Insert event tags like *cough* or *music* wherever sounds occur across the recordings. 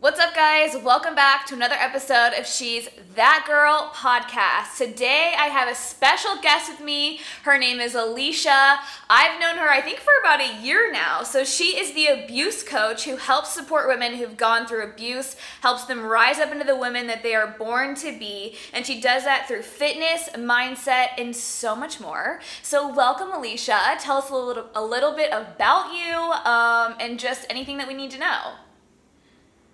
What's up, guys? Welcome back to another episode of She's That Girl podcast. Today, I have a special guest with me. Her name is Alisha. I've known her, I think, for about a year now. So, she is the abuse coach who helps support women who've gone through abuse, helps them rise up into the women that they are born to be. And she does that through fitness, mindset, and so much more. So, welcome, Alisha. Tell us a little, a little bit about you um, and just anything that we need to know.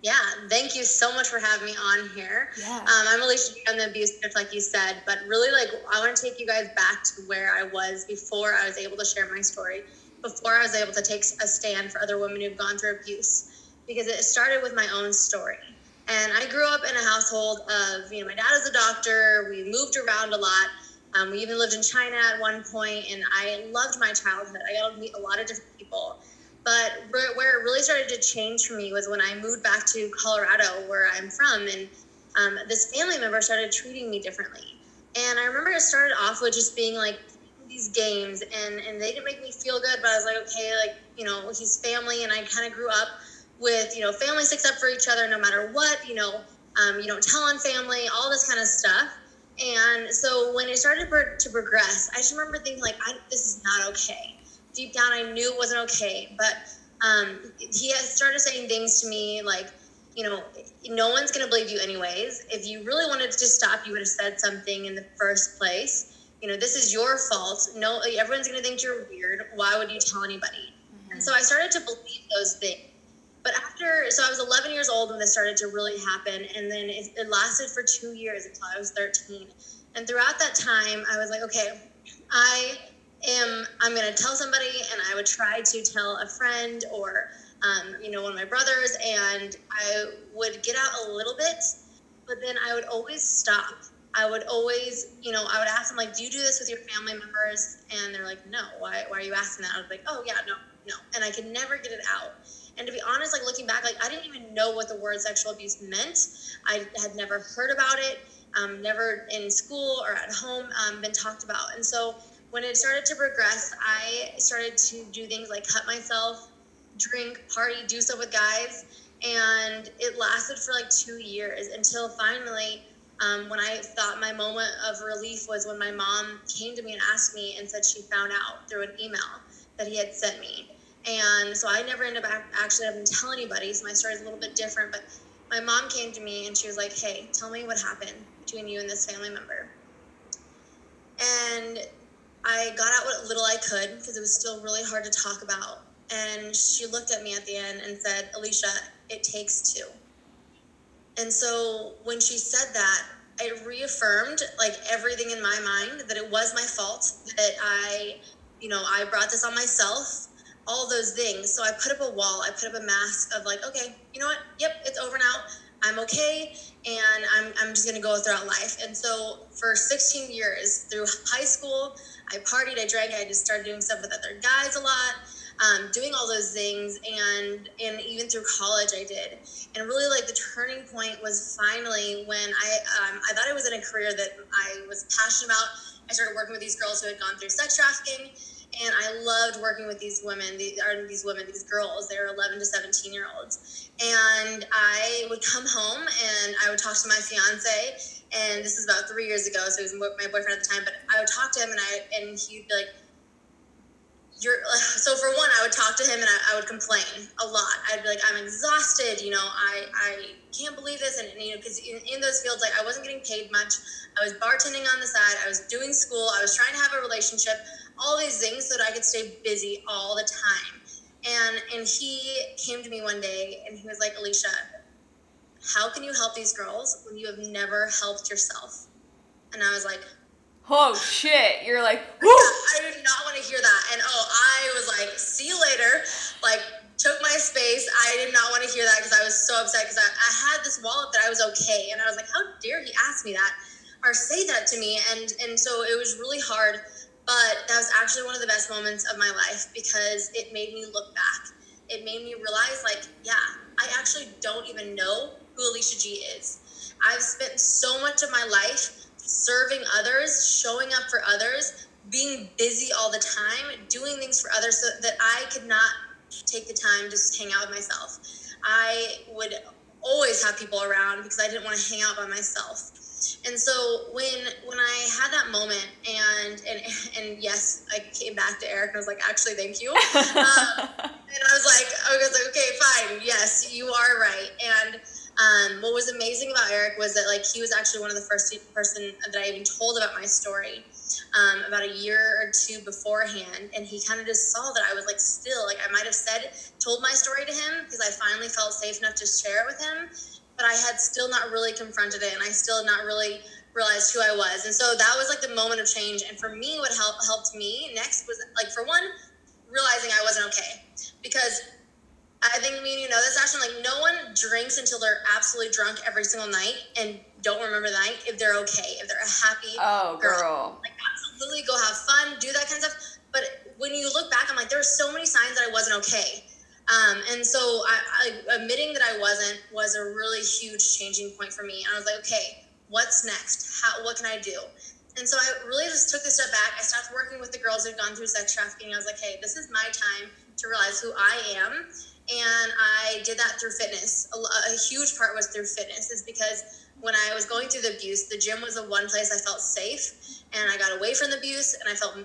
Yeah, thank you so much for having me on here. Yeah. Um, I'm Alisha. I'm the abuse coach, like you said, but really, like, I want to take you guys back to where I was before I was able to share my story, before I was able to take a stand for other women who've gone through abuse, because it started with my own story. And I grew up in a household of, you know, my dad is a doctor. We moved around a lot. Um, we even lived in China at one point, and I loved my childhood. I got to meet a lot of different people. But where it really started to change for me was when I moved back to Colorado, where I'm from, and um, this family member started treating me differently. And I remember it started off with just being like these games, and and they didn't make me feel good. But I was like, okay, like you know, he's family, and I kind of grew up with you know, family sticks up for each other no matter what. You know, um, you don't tell on family, all this kind of stuff. And so when it started to progress, I just remember thinking like, this is not okay deep down I knew it wasn't okay. But um, he started saying things to me like, you know, no one's going to believe you anyways. If you really wanted to stop, you would have said something in the first place. You know, this is your fault. No, everyone's going to think you're weird. Why would you tell anybody? Mm-hmm. And so I started to believe those things. But after, so I was 11 years old when this started to really happen. And then it, it lasted for two years until I was 13. And throughout that time, I was like, okay, I am I'm going to tell somebody, and I would try to tell a friend or um, you know one of my brothers, and I would get out a little bit, but then I would always stop. I would always, you know, I would ask them like, "Do you do this with your family members?" And they're like, "No. Why? Why are you asking that?" I was like, "Oh yeah, no, no," and I could never get it out. And to be honest, like looking back, like I didn't even know what the word sexual abuse meant. I had never heard about it, um, never in school or at home um, been talked about. And so when it started to progress, I started to do things like cut myself, drink, party, do stuff with guys. And it lasted for like two years until finally, um, when I thought my moment of relief was when my mom came to me and asked me and said she found out through an email that he had sent me. And so I never ended up actually having to tell anybody. So my story is a little bit different. But my mom came to me and she was like, hey, tell me what happened between you and this family member. And I got out what little I could because it was still really hard to talk about. And she looked at me at the end and said, Alisha, it takes two. And so when she said that, it reaffirmed like everything in my mind that it was my fault, that I, you know, I brought this on myself, all those things. So I put up a wall, I put up a mask of like, okay, you know what? Yep, it's over now. I'm okay and I'm, I'm just gonna go throughout life. And so for 16 years through high school, I partied, I drank, I just started doing stuff with other guys a lot, um, doing all those things, and and even through college I did. And really, like the turning point was finally when I um, I thought I was in a career that I was passionate about. I started working with these girls who had gone through sex trafficking, and I loved working with these women, these, are these women, these girls. They were 11 to 17 year olds, and I would come home and I would talk to my fiance and this is about three years ago, so he was my boyfriend at the time. But I would talk to him, and I and he'd be like, "You're." So for one, I would talk to him, and I, I would complain a lot. I'd be like, "I'm exhausted. You know, I I can't believe this." And, and you know, because in, in those fields, like I wasn't getting paid much. I was bartending on the side. I was doing school. I was trying to have a relationship. All these things so that I could stay busy all the time. And and he came to me one day, and he was like, "Alisha." how can you help these girls when you have never helped yourself? And I was like, oh shit. You're like! *laughs* I did not want to hear that. And oh, I was like, see you later. Like, took my space. I did not want to hear that because I was so upset because I, I had this wallet that I was okay. And I was like, how dare he ask me that or say that to me? And, and so it was really hard. But that was actually one of the best moments of my life because it made me look back. It made me realize, like, yeah, I actually don't even know who Alisha G is. I've spent so much of my life serving others, showing up for others, being busy all the time, doing things for others so that I could not take the time just hang out with myself. I would always have people around because I didn't want to hang out by myself. And so when when I had that moment, and and *laughs* and yes, I came back to Eric and I was like, actually, thank you. Um, *laughs* and I was like, I was like, okay, fine, yes, you are right. And um, what was amazing about Eric was that like he was actually one of the first person that I even told about my story um, about a year or two beforehand, and he kind of just saw that I was like still like I might have said told my story to him because I finally felt safe enough to share it with him, but I had still not really confronted it, and I still not really realized who I was, and so that was like the moment of change. And for me, what helped helped me next was like for one, realizing I wasn't okay because I think me and you know this, Ashton. Like, no one drinks until they're absolutely drunk every single night and don't remember the night if they're okay, if they're a happy. Oh, girl. girl. Like, absolutely go have fun, do that kind of stuff. But when you look back, I'm like, there were so many signs that I wasn't okay. Um, and so I, I, admitting that I wasn't was a really huge changing point for me. And I was like, okay, what's next? How, what can I do? And so I really just took a step back. I started working with the girls who'd gone through sex trafficking. I was like, hey, this is my time to realize who I am and I did that through fitness. A, a, huge part was through fitness, is because when I was going through the abuse, the gym was the one place I felt safe, and I got away from the abuse, and I felt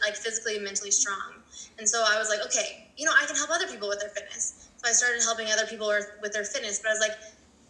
like physically and mentally strong. And so I was like, okay, you know, I can help other people with their fitness. So I started helping other people with their fitness. But I was like,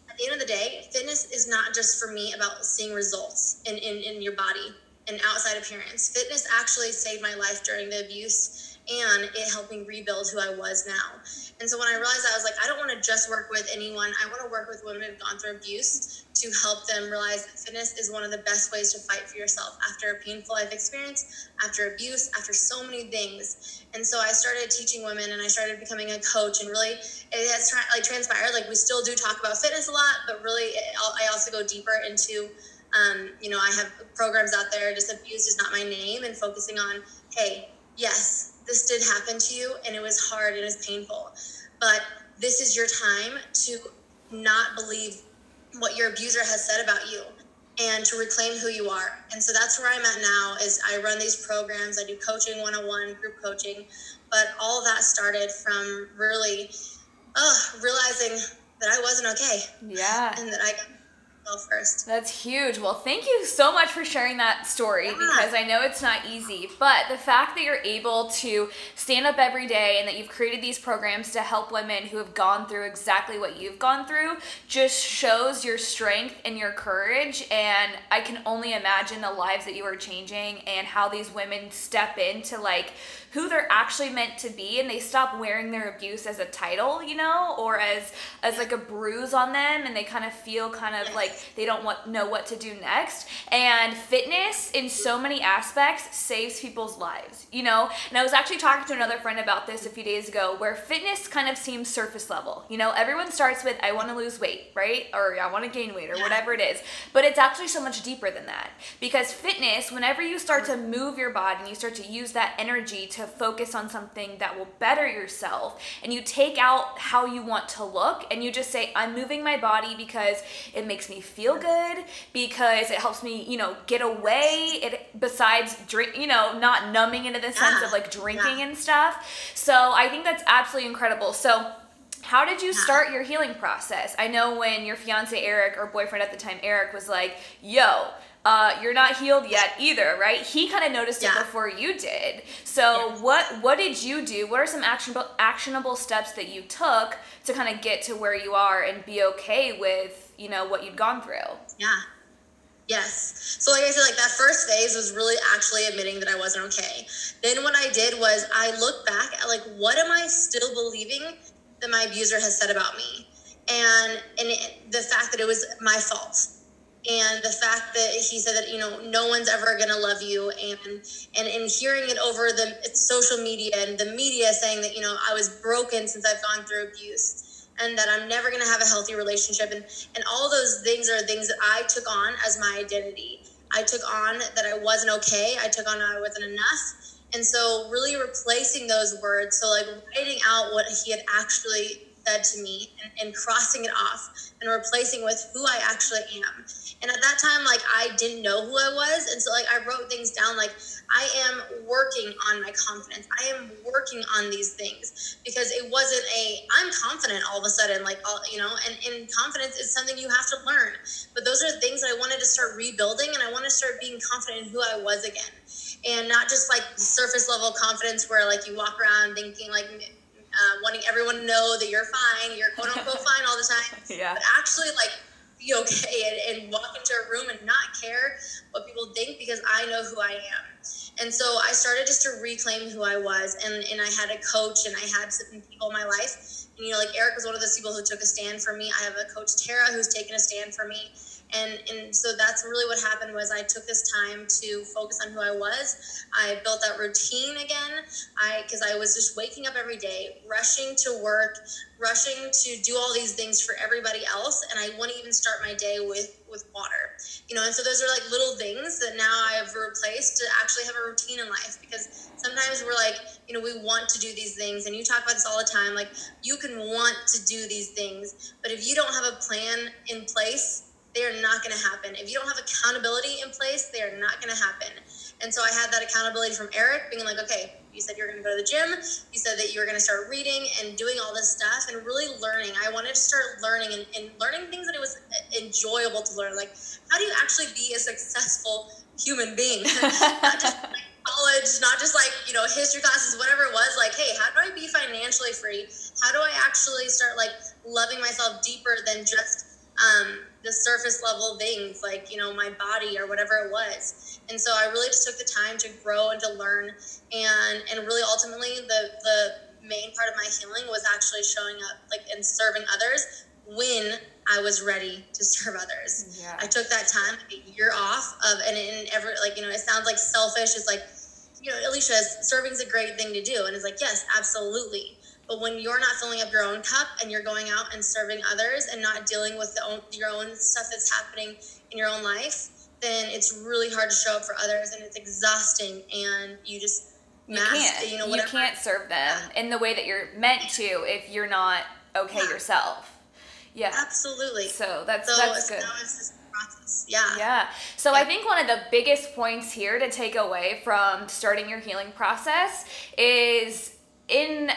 at the end of the day, fitness is not just for me about seeing results in, in, in your body and outside appearance. Fitness actually saved my life during the abuse and it helped me rebuild who I was now. And so when I realized I was like, I don't want to just work with anyone. I want to work with women who've gone through abuse to help them realize that fitness is one of the best ways to fight for yourself after a painful life experience, after abuse, after so many things. And so I started teaching women and I started becoming a coach and really it has tra- like transpired. Like we still do talk about fitness a lot, but really it, I also go deeper into um, you know, I have programs out there, just abused is not my name, and focusing on, hey, yes, this did happen to you, and it was hard, and it was painful, but this is your time to not believe what your abuser has said about you and to reclaim who you are. And so that's where I'm at now is I run these programs, I do coaching 101, group coaching, but all that started from really uh, realizing that I wasn't okay. Yeah. And that I first. That's huge. Well, thank you so much for sharing that story yeah. because I know it's not easy, but the fact that you're able to stand up every day and that you've created these programs to help women who have gone through exactly what you've gone through just shows your strength and your courage. And I can only imagine the lives that you are changing and how these women step into like who they're actually meant to be and they stop wearing their abuse as a title, you know, or as as like a bruise on them and they kind of feel kind of like they don't want know what to do next. And fitness in so many aspects saves people's lives, you know? And I was actually talking to another friend about this a few days ago where fitness kind of seems surface level. You know, everyone starts with I want to lose weight, right? Or I want to gain weight or whatever it is. But it's actually so much deeper than that. Because fitness, whenever you start to move your body and you start to use that energy to focus on something that will better yourself and you take out how you want to look and you just say, I'm moving my body because it makes me feel good, because it helps me, you know, get away. It besides drink, you know, not numbing into the sense yeah. of uh-huh. like drinking yeah. and stuff. So I think that's absolutely incredible. So how did you start your healing process? I know when your fiance Eric or boyfriend at the time Eric was like, "Yo, uh, you're not healed yet either, right? He kind of noticed yeah. it before you did. So yeah. what what did you do? What are some actionable actionable steps that you took to kind of get to where you are and be okay with you know what you'd gone through? Yeah. Yes. So like I said, like that first phase was really actually admitting that I wasn't okay. Then what I did was I looked back at like what am I still believing that my abuser has said about me, and and it, the fact that it was my fault and the fact that he said that you know no one's ever going to love you and and and hearing it over the social media and the media saying that you know I was broken since I've gone through abuse and that I'm never going to have a healthy relationship and and all those things are things that I took on as my identity. I took on that I wasn't okay. I took on I wasn't enough. And so really replacing those words so like writing out what he had actually said to me and, and crossing it off and replacing with who I actually am. And at that time, like I didn't know who I was. And so like I wrote things down like I am working on my confidence. I am working on these things because it wasn't a I'm confident all of a sudden, like all you know, and, and confidence is something you have to learn. But those are things that I wanted to start rebuilding and I want to start being confident in who I was again. And not just like surface level confidence where like you walk around thinking like uh, wanting everyone to know that you're fine, you're quote unquote *laughs* fine all the time. Yeah. But actually, like, be okay and, and walk into a room and not care what people think because I know who I am. And so I started just to reclaim who I was. And, and I had a coach and I had some people in my life. And, you know, like Eric was one of those people who took a stand for me. I have a coach, Tara, who's taken a stand for me and and so that's really what happened was i took this time to focus on who i was. I built that routine again. I because i was just waking up every day rushing to work rushing to do all these things for everybody else. And i wouldn't even start my day with with water. You know and so those are like little things that now i have replaced to actually have a routine in life. Because sometimes we're like you know we want to do these things. And you talk about this all the time like you can want to do these things. But if you don't have a plan in place they are not going to happen. If you don't have accountability in place, they are not going to happen. And so I had that accountability from Eric being like, okay, you said you're going to go to the gym. You said that you were going to start reading and doing all this stuff and really learning. I wanted to start learning and, and learning things that it was enjoyable to learn. Like, how do you actually be a successful human being? *laughs* not just like college, not just like, you know, history classes, whatever it was. Like, hey, how do I be financially free? How do I actually start like loving myself deeper than just, um, the surface level things like you know my body or whatever it was. And so i really just took the time to grow and to learn. And and really ultimately the the main part of my healing was actually showing up like and serving others when i was ready to *laughs* serve others. Yeah. i took that time a year off of and in every like you know it sounds like selfish. It's like you know alisha serving's a great thing to do. And it's like yes absolutely but when you're not filling up your own cup and you're going out and serving others and not dealing with own, your own stuff that's happening in your own life, then it's really hard to show up for others and it's exhausting and you just you can't you know you can't serve them yeah. in the way that you're meant to if you're not okay yeah. yourself. Yeah, absolutely. So that's so that's good. Process. Yeah. Yeah. So yeah. I think one of the biggest points here to take away from starting your healing process is in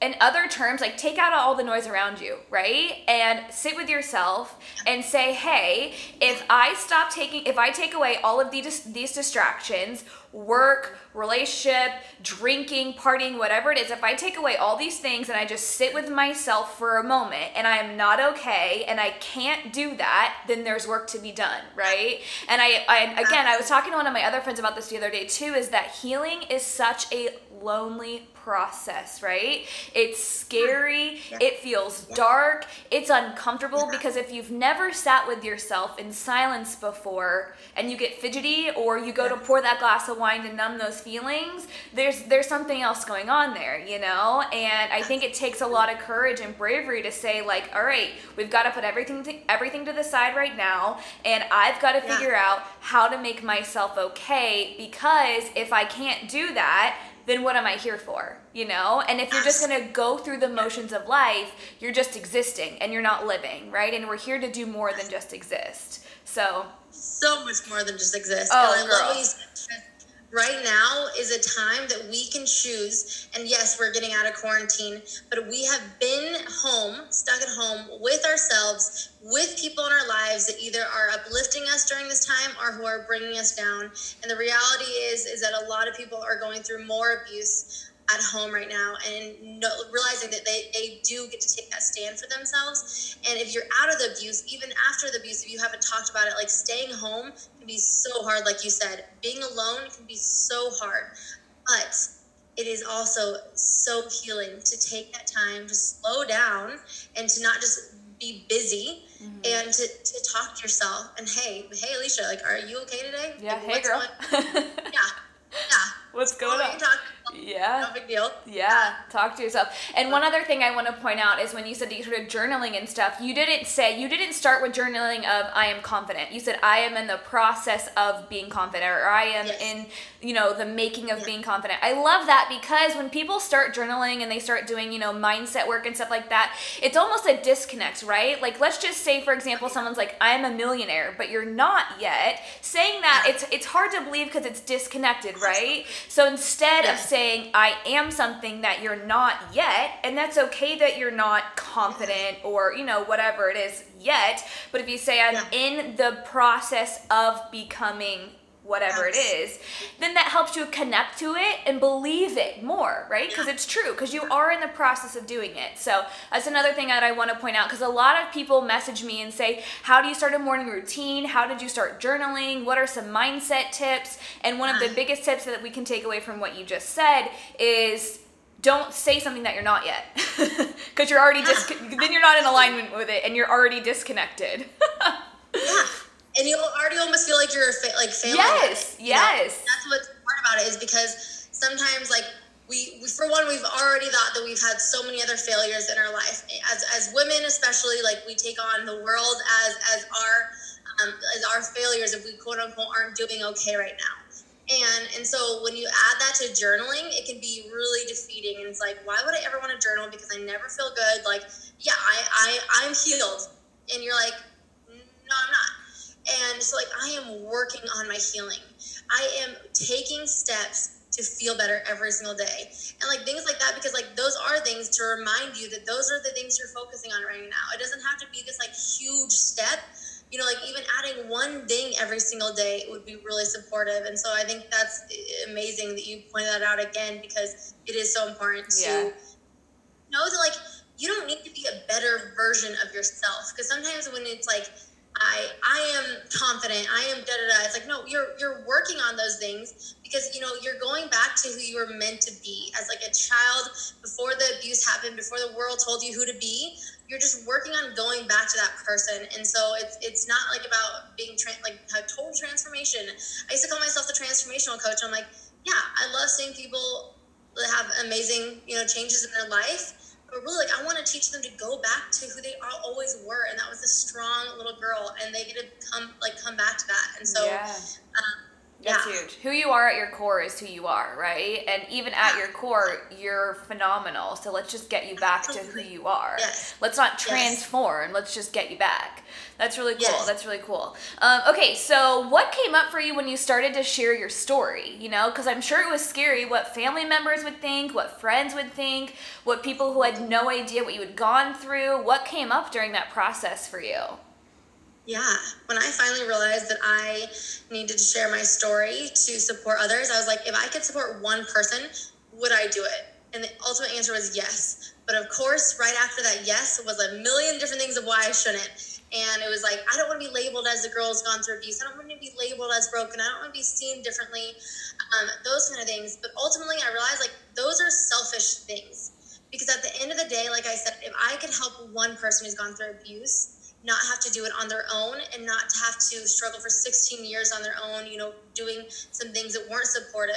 in other terms, like take out all the noise around you, right? And sit with yourself and say, hey, if I stop taking, if I take away all of these, these distractions, work, relationship, drinking, partying, whatever it is, if I take away all these things and I just sit with myself for a moment and I am not okay and I can't do that, then there's work to be done, right? And I, I again, I was talking to one of my other friends about this the other day too, is that healing is such a lonely process, right? It's hmm. scary, yeah. it feels yeah. dark, it's uncomfortable yeah. because if you've never sat with yourself in silence before and you get fidgety or you go to pour that glass of wine to numb those feelings, there's there's something else going on there, you know? And I think it takes a lot of courage and bravery to say like, all right, we've got to put everything to, everything to the side right now and I've got to figure out how to make myself okay because if I can't do that, then what am I here for? You know? And if you're just to go through the motions of life, you're just existing and you're not living, right? And we're here to do more than just exist. So, so much more than just exist. Oh, and I girl. love what you said right now is a time that we can choose. And yes, we're getting out of quarantine, but we have been home, stuck at home with ourselves, with people in our lives that either are uplifting us during this time or who are bringing us down. And the reality is, is that a lot of people are going through more abuse at home right now and no, realizing that they, they do get to take that stand for themselves. And if you're out of the abuse, even after the abuse, if you haven't talked about it, like staying home can be so hard, like you said. Being alone can be so hard. But it is also so healing to take that time to slow down and to not just be busy mm-hmm. and to, to talk to yourself and hey hey alisha like are you okay today yeah like, hey girl yeah yeah *laughs* what's going on Yeah. No big deal. Yeah, talk to yourself. And one other thing I want to point out is when you said that you started journaling and stuff, you didn't say, you didn't start with journaling of I am confident. You said I am in the process of being confident or I am Yes. in, you know, the making of Yeah. being confident. I love that because when people start journaling and they start doing, you know, mindset work and stuff like that, it's almost a disconnect, right? Like let's just say for example someone's like I am a millionaire, but you're not yet. Saying that Yeah. it's it's hard to believe because it's disconnected, right? So instead of Yeah. Saying I am something that you're not yet, and that's okay that you're not confident or, you know, whatever it is yet, but if you say I'm Yeah. in the process of becoming whatever it is, then that helps you connect to it and believe it more, right? Because it's true, because you are in the process of doing it. So that's another thing that I want to point out, because a lot of people message me and say, How do you start a morning routine? How did you start journaling? What are some mindset tips? And one of the uh-huh. biggest tips that we can take away from what you just said is don't say something that you're not yet *laughs* because you're already *laughs* dis- then you're not in alignment with it and you're already disconnected *laughs* Yeah. And you already almost feel like you're fa- like failing. Yes, it, you know? yes. That's what's hard about it is because sometimes like we, we for one we've already thought that we've had so many other failures in our life as as women especially like we take on the world as as our um, as our failures if we quote unquote aren't doing okay right now. And and so when you add that to journaling, it can be really defeating. And it's like, why would I ever want to journal? Because I never feel good. Like, yeah, I, I I'm healed. And you're like, no, I'm not. And so like I am working on my healing. I am taking steps to feel better every single day. And like things like that, because like those are things to remind you that those are the things you're focusing on right now. It doesn't have to be this like huge step. You know, like even adding one thing every single day would be really supportive. And so I think that's amazing that you pointed that out again because it is so important to Yeah. know that like you don't need to be a better version of yourself because sometimes when it's like I I am confident. I am da da da. It's like no you're you're working on those things because you know you're going back to who you were meant to be. As like a child before the abuse happened before the world told you who to be you're just working on going back to that person. And so it's it's not like about being tra- like a total transformation. I used to call myself the transformational coach. I'm like yeah I love seeing people that have amazing you know changes in their life but really like i want to teach them to go back to who they always were and that was a strong little girl and they get to come like come back to that and so yeah. um, That's yeah. huge. Who you are at your core is who you are, right? And even at your core, you're phenomenal. So let's just get you back to who you are. Yes. Let's not Yes. transform. Let's just get you back. That's really cool. Yes. That's really cool. Um, okay, so what came up for you when you started to share your story? You know, because I'm sure it was scary what family members would think, what friends would think, what people who had no idea what you had gone through. What came up during that process for you? Yeah when i finally realized that i needed to share my story to support others i was like if i could support one person would i do it? And the ultimate answer was yes. But of course right after that yes was a million different things of why i shouldn't. And it was like i don't want to be labeled as the girl who's gone through abuse. I don't want to be labeled as broken. I don't want to be seen differently. Um, those kind of things. But ultimately i realized like those are selfish things. Because at the end of the day like i said if i could help one person who's gone through abuse not have to do it on their own and not to have to struggle for 16 years on their own you know doing some things that weren't supportive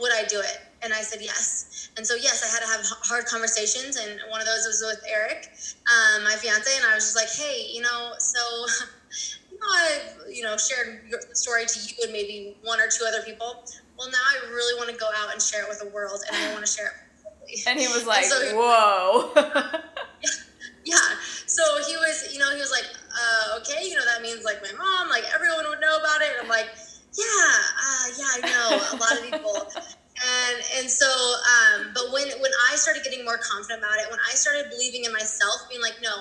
would i do it and i said yes and so yes i had to have hard conversations and one of those was with eric um, my fiance and i was just like hey you know so *laughs* you know i've you know shared your story to you and maybe one or two other people well now i really want to go out and share it with the world and i want to share it publicly. And he was like, so whoa. *laughs* yeah. So he was, you know, he was like, uh, okay, you know, that means like my mom, like everyone would know about it. And I'm like, yeah, uh, yeah, I know a lot of people. And and so, um, but when when I started getting more confident about it, when I started believing in myself, being like, no,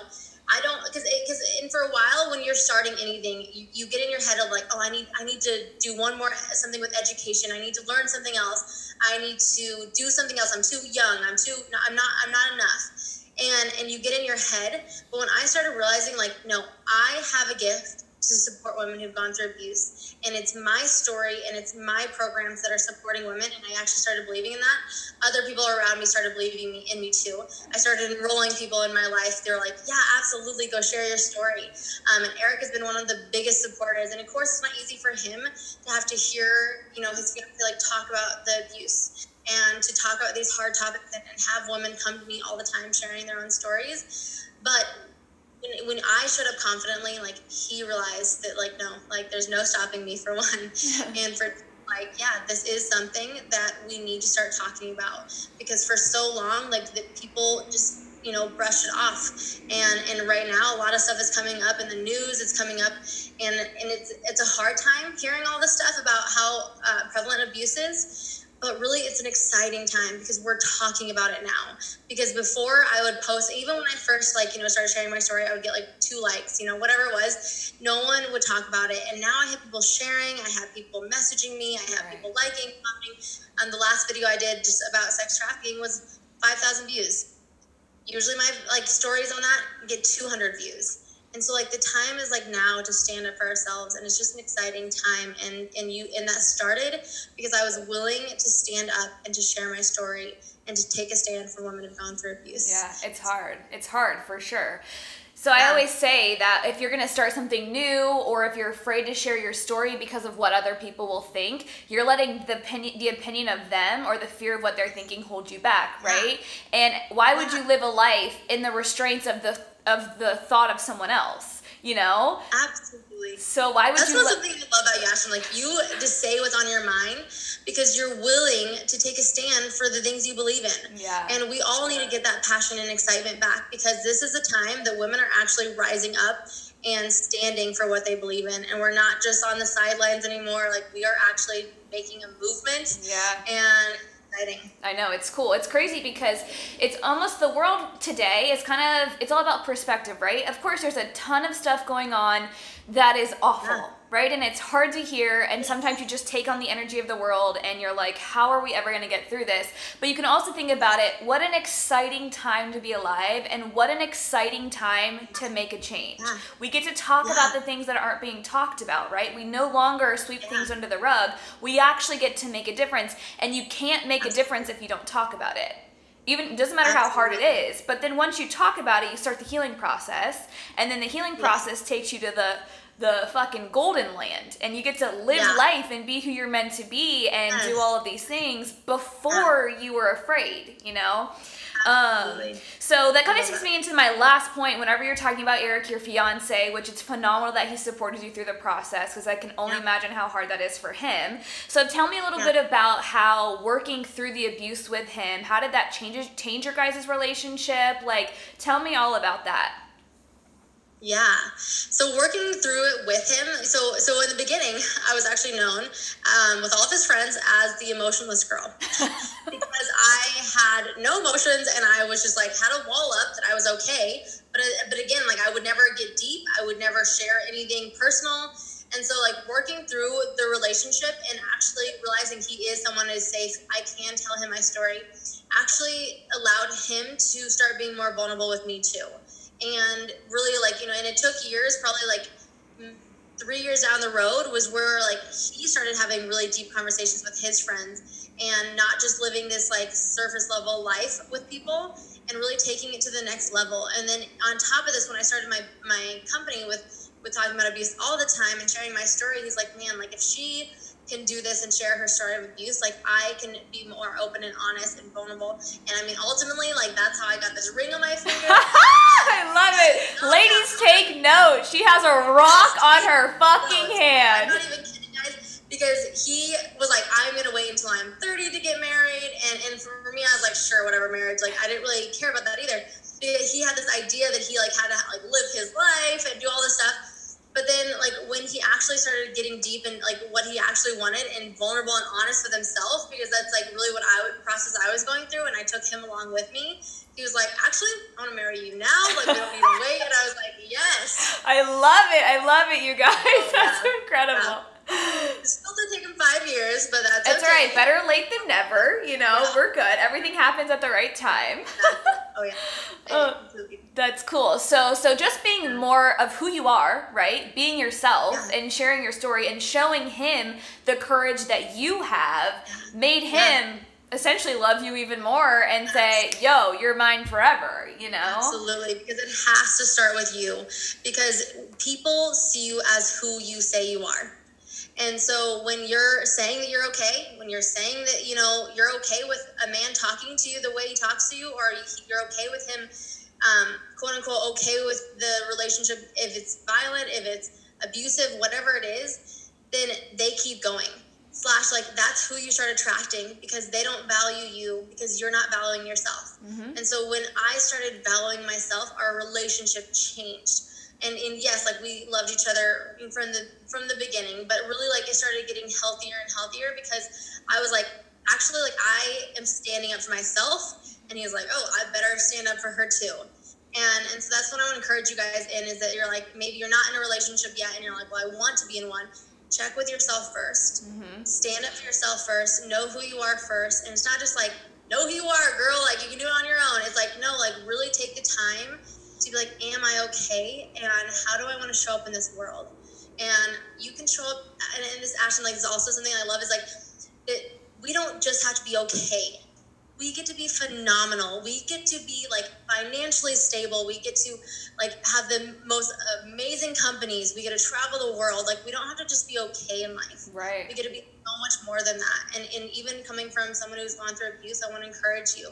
I don't, because because and for a while when you're starting anything, you, you get in your head of like, oh, I need I need to do one more something with education. I need to learn something else. I need to do something else. I'm too young. I'm too. I'm not. I'm not enough and and you get in your head. But when i started realizing like no i have a gift to support women who've gone through abuse and it's my story and it's my programs that are supporting women and i actually started believing in that. Other people around me started believing in me too. I started enrolling people in my life. They were like yeah absolutely go share your story. Um, and eric has been one of the biggest supporters and of course it's not easy for him to have to hear you know his fiance like talk about the abuse and to talk about these hard topics and, and have women come to me all the time sharing their own stories. But when, when I showed up confidently, like he realized that like no, like there's no stopping me for *laughs* one, and for like yeah, this is something that we need to start talking about. Because for so long, like the people just you know brush it off. And and right now a lot of stuff is coming up in the news it's coming up. And and it's it's a hard time hearing all this stuff about how uh, prevalent abuse is but really it's an exciting time because we're talking about it now. Because before i would post even when i first like you know started sharing my story i would get like two likes you know whatever it was. No one would talk about it. And now i have people sharing. I have people messaging me. I have right. people liking commenting. And the last video i did just about sex trafficking was 5000 views. Usually my like stories on that get 200 views and so like the time is like now to stand up for ourselves and it's just an exciting time and and you and that started because i was willing to stand up and to share my story and to take a stand for women who've gone through abuse. Yeah it's hard. It's hard for sure. So I always say that if you're going to start something new or if you're afraid to share your story because of what other people will think, you're letting the opinion the opinion of them or the fear of what they're thinking hold you back, right? Yeah. And why would you live a life in the restraints of the of the thought of someone else? You know? Absolutely. So why would That's you? That's le- something I love about Yashin. Like you just say what's on your mind because you're willing to take a stand for the things you believe in. Yeah. And we all need to get that passion and excitement back because this is a time that women are actually rising up and standing for what they believe in. And we're not just on the sidelines anymore. Like we are actually making a movement. Yeah. And exciting. I know it's cool. It's crazy because it's almost the world today is kind of it's all about perspective, right? Of course, there's a ton of stuff going on that is awful. Yeah right? And it's hard to hear, and sometimes you just take on the energy of the world and you're like, how are we ever going to get through this? But you can also think about it what an exciting time to be alive, and what an exciting time to make a change. Yeah. We get to talk yeah. about the things that aren't being talked about, right? We no longer sweep things under the rug. We actually get to make a difference, and you can't make a difference if you don't talk about it even it doesn't matter Absolutely. how hard it is but then once you talk about it you start the healing process and then the healing process takes you to the the fucking golden land and you get to live yeah. life and be who you're meant to be and yes. do all of these things before yeah. you were afraid you know um, so that kind of takes me into my last point whenever you're talking about eric your fiance which it's phenomenal that he supported you through the process because i can only yeah. imagine how hard that is for him so tell me a little bit about how working through the abuse with him how did that change change your guys' relationship like tell me all about that yeah. So working through it with him. So so in the beginning, I was actually known um, with all of his friends as the emotionless girl *laughs* because I had no emotions and I was just like had a wall up that I was okay. But uh, but again, like I would never get deep. I would never share anything personal. And so like working through the relationship and actually realizing he is someone who is safe, I can tell him my story. Actually allowed him to start being more vulnerable with me too and really like you know and it took years probably like three years down the road was where like he started having really deep conversations with his friends and not just living this like surface level life with people and really taking it to the next level and then on top of this when i started my my company with with talking about abuse all the time and sharing my story he's like man like if she can do this and share her story of abuse, like I can be more open and honest and vulnerable. And I mean, ultimately, like that's how I got this ring on my finger. *laughs* She has a rock on her fucking hand. I'm not even kidding, guys, because he was like, I'm gonna wait until I'm 30 to get married, and and for me, I was like, sure, whatever, marriage. Like I didn't really care about that either. He had this idea that he like had to like live his life and do all this stuff but then, like when he actually started getting deep in like what he actually wanted and vulnerable and honest with himself, because that's like really what I would process I was going through, and I took him along with me. He was like, "Actually, I want to marry you now. Like we don't need to *laughs* wait." And I was like, "Yes." I love it. I love it, you guys. Oh, *laughs* that's incredible. Yeah. *laughs* It still take him five years, but that's That's okay. right. Better late than never. You know, yeah. we're good. Everything happens at the right time. *laughs* oh yeah. *laughs* Uh, that's cool. So so just being more of who you are, right? Being yourself yeah. and sharing your story and showing him the courage that you have made him yeah. essentially love you even more and say, "Yo, you're mine forever," you know? Absolutely, because it has to start with you because people see you as who you say you are. And so when you're saying that you're okay, when you're saying that you know you're okay with a man talking to you the way he talks to you, or you're okay with him, um, quote unquote, okay with the relationship if it's violent, if it's abusive, whatever it is, then they keep going. Slash, like that's who you start attracting because they don't value you because you're not valuing yourself. Mm-hmm. And so when I started valuing myself, our relationship changed and, and yes like we loved each other from the from the beginning but really like it started getting healthier and healthier because i was like actually like i am standing up for myself. And he was like oh i better stand up for her too. And and so that's what i would encourage you guys in is that you're like maybe you're not in a relationship yet and you're like well i want to be in one. Check with yourself 1st mm-hmm. stand up for yourself first. Know who you are first. And it's not just like know who you are girl. Like you can do it on your own. It's like no like really take the time to be like, am I okay? And how do I want to show up in this world? And you can show up, and, and this action, like, is also something I love is like, that we don't just have to be okay. We get to be phenomenal. We get to be like financially stable. We get to like have the most amazing companies. We get to travel the world. Like we don't have to just be okay in life. Right. We get to be so much more than that. And, and even coming from someone who's gone through abuse, I want to encourage you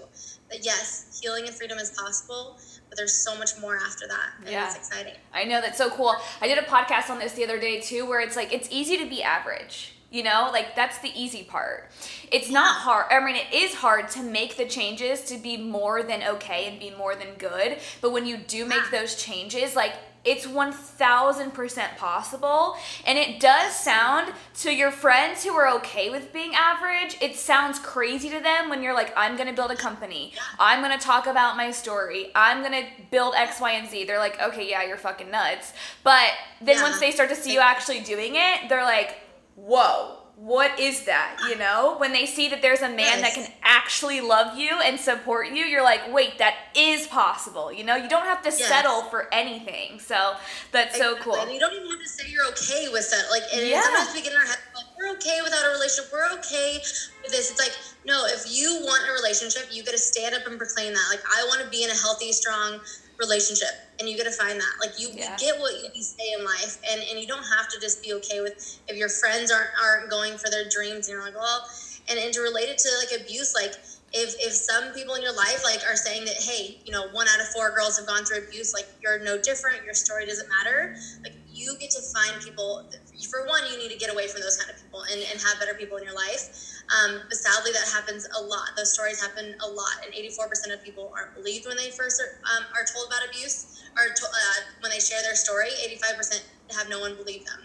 that yes, healing and freedom is possible, but there's so much more after that. And yeah. it's exciting. I know that's so cool. I did a podcast on this the other day too, where it's like it's easy to be average. You know, like that's the easy part. It's not hard. I mean, it is hard to make the changes to be more than okay and be more than good. But when you do make those changes, like it's 1000% possible. And it does sound to your friends who are okay with being average, it sounds crazy to them when you're like, I'm gonna build a company. I'm gonna talk about my story. I'm gonna build X, Y, and Z. They're like, okay, yeah, you're fucking nuts. But then yeah. once they start to see you actually doing it, they're like, whoa what is that you know when they see that there's a man yes. that can actually love you and support you you're like wait that is possible you know you don't have to yes. settle for anything so that's exactly. so cool and you don't even have to say you're okay with that like and yeah. sometimes we get in our head like we're okay without a relationship we're okay with this it's like no if you want a relationship you got to stand up and proclaim that like i want to be in a healthy strong relationship and you got to find that like you, yeah. get what you say in life and, and you don't have to just be okay with if your friends aren't aren't going for their dreams and you're like well and, and to relate it to like abuse like if if some people in your life like are saying that hey you know one out of four girls have gone through abuse like you're no different your story doesn't matter like you get to find people for one you need to get away from those kind of people and, and have better people in your life. Um, but sadly that happens a lot. Those stories happen a lot and 84% of people aren't believed when they first are, um, are told about abuse or to, uh, when they share their story. 85% have no one believe them.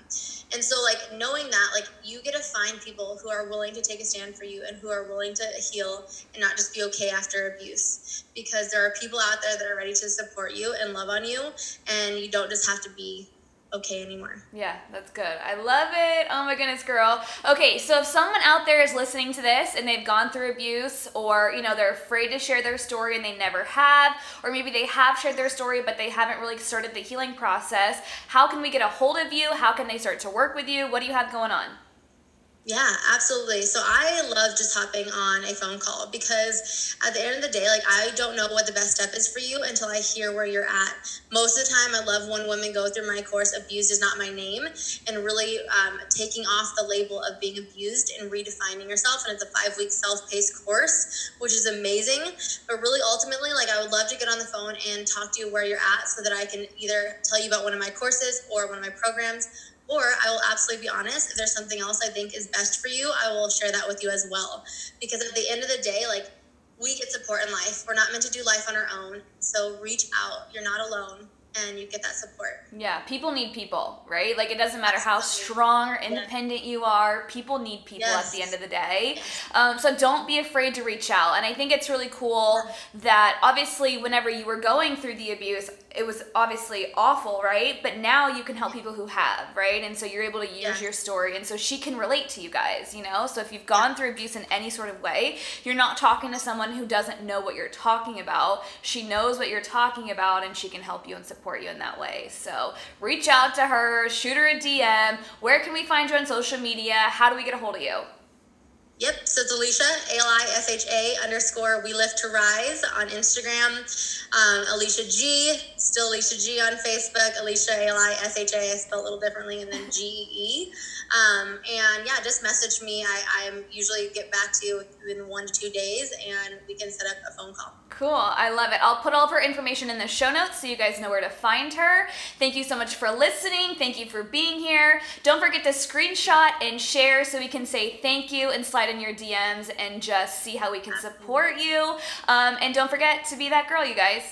And so like knowing that like you get to find people who are willing to take a stand for you and who are willing to heal and not just be okay after abuse. Because there are people out there that are ready to support you and love on you and you don't just have to be okay anymore. Yeah, that's good. I love it. Oh my goodness, girl. Okay, so if someone out there is listening to this and they've gone through abuse or, you know, they're afraid to share their story and they never have, or maybe they have shared their story but they haven't really started the healing process, how can we get a hold of you? How can they start to work with you? What do you have going on? Yeah, absolutely. So I love just hopping on a phone call because at the end of the day, like I don't know what the best step is for you until I hear where you're at. Most of the time, I love when women go through my course, Abused is Not My Name, and really um, taking off the label of being abused and redefining yourself. And it's a five week self paced course, which is amazing. But really, ultimately, like I would love to get on the phone and talk to you where you're at so that I can either tell you about one of my courses or one of my programs or I will absolutely be honest. If there's something else I think is best for you, I will share that with you as well. Because at the end of the day, like we get support in life. We're not meant to do life on our own. So reach out. You're not alone and you get that support. Yeah, people need people, right? Like it doesn't matter how strong or independent yeah. you are, people need people yes. at the end of the day. Um, so don't be afraid to reach out. And I think it's really cool that obviously, whenever you were going through the abuse, it was obviously awful, right? But now you can help people who have, right? And so you're able to use yeah. your story. And so she can relate to you guys, you know? So if you've gone through abuse in any sort of way, you're not talking to someone who doesn't know what you're talking about. She knows what you're talking about and she can help you and support you in that way. So reach out to her, shoot her a DM. Where can we find you on social media? How do we get a hold of you? Yep, so it's Alisha, A L I S H A underscore We Lift to Rise on Instagram. Um, Alisha G, still Alisha G on Facebook. Alisha A L I S H A, I spell a little differently, and then G E. Um, and yeah, just message me. I, I usually get back to you within one to two days, and we can set up a phone call. Cool. I love it. I'll put all of her information in the show notes so you guys know where to find her. Thank you so much for listening. Thank you for being here. Don't forget to screenshot and share so we can say thank you and slide in your DMs and just see how we can support you. Um, and don't forget to be that girl, you guys.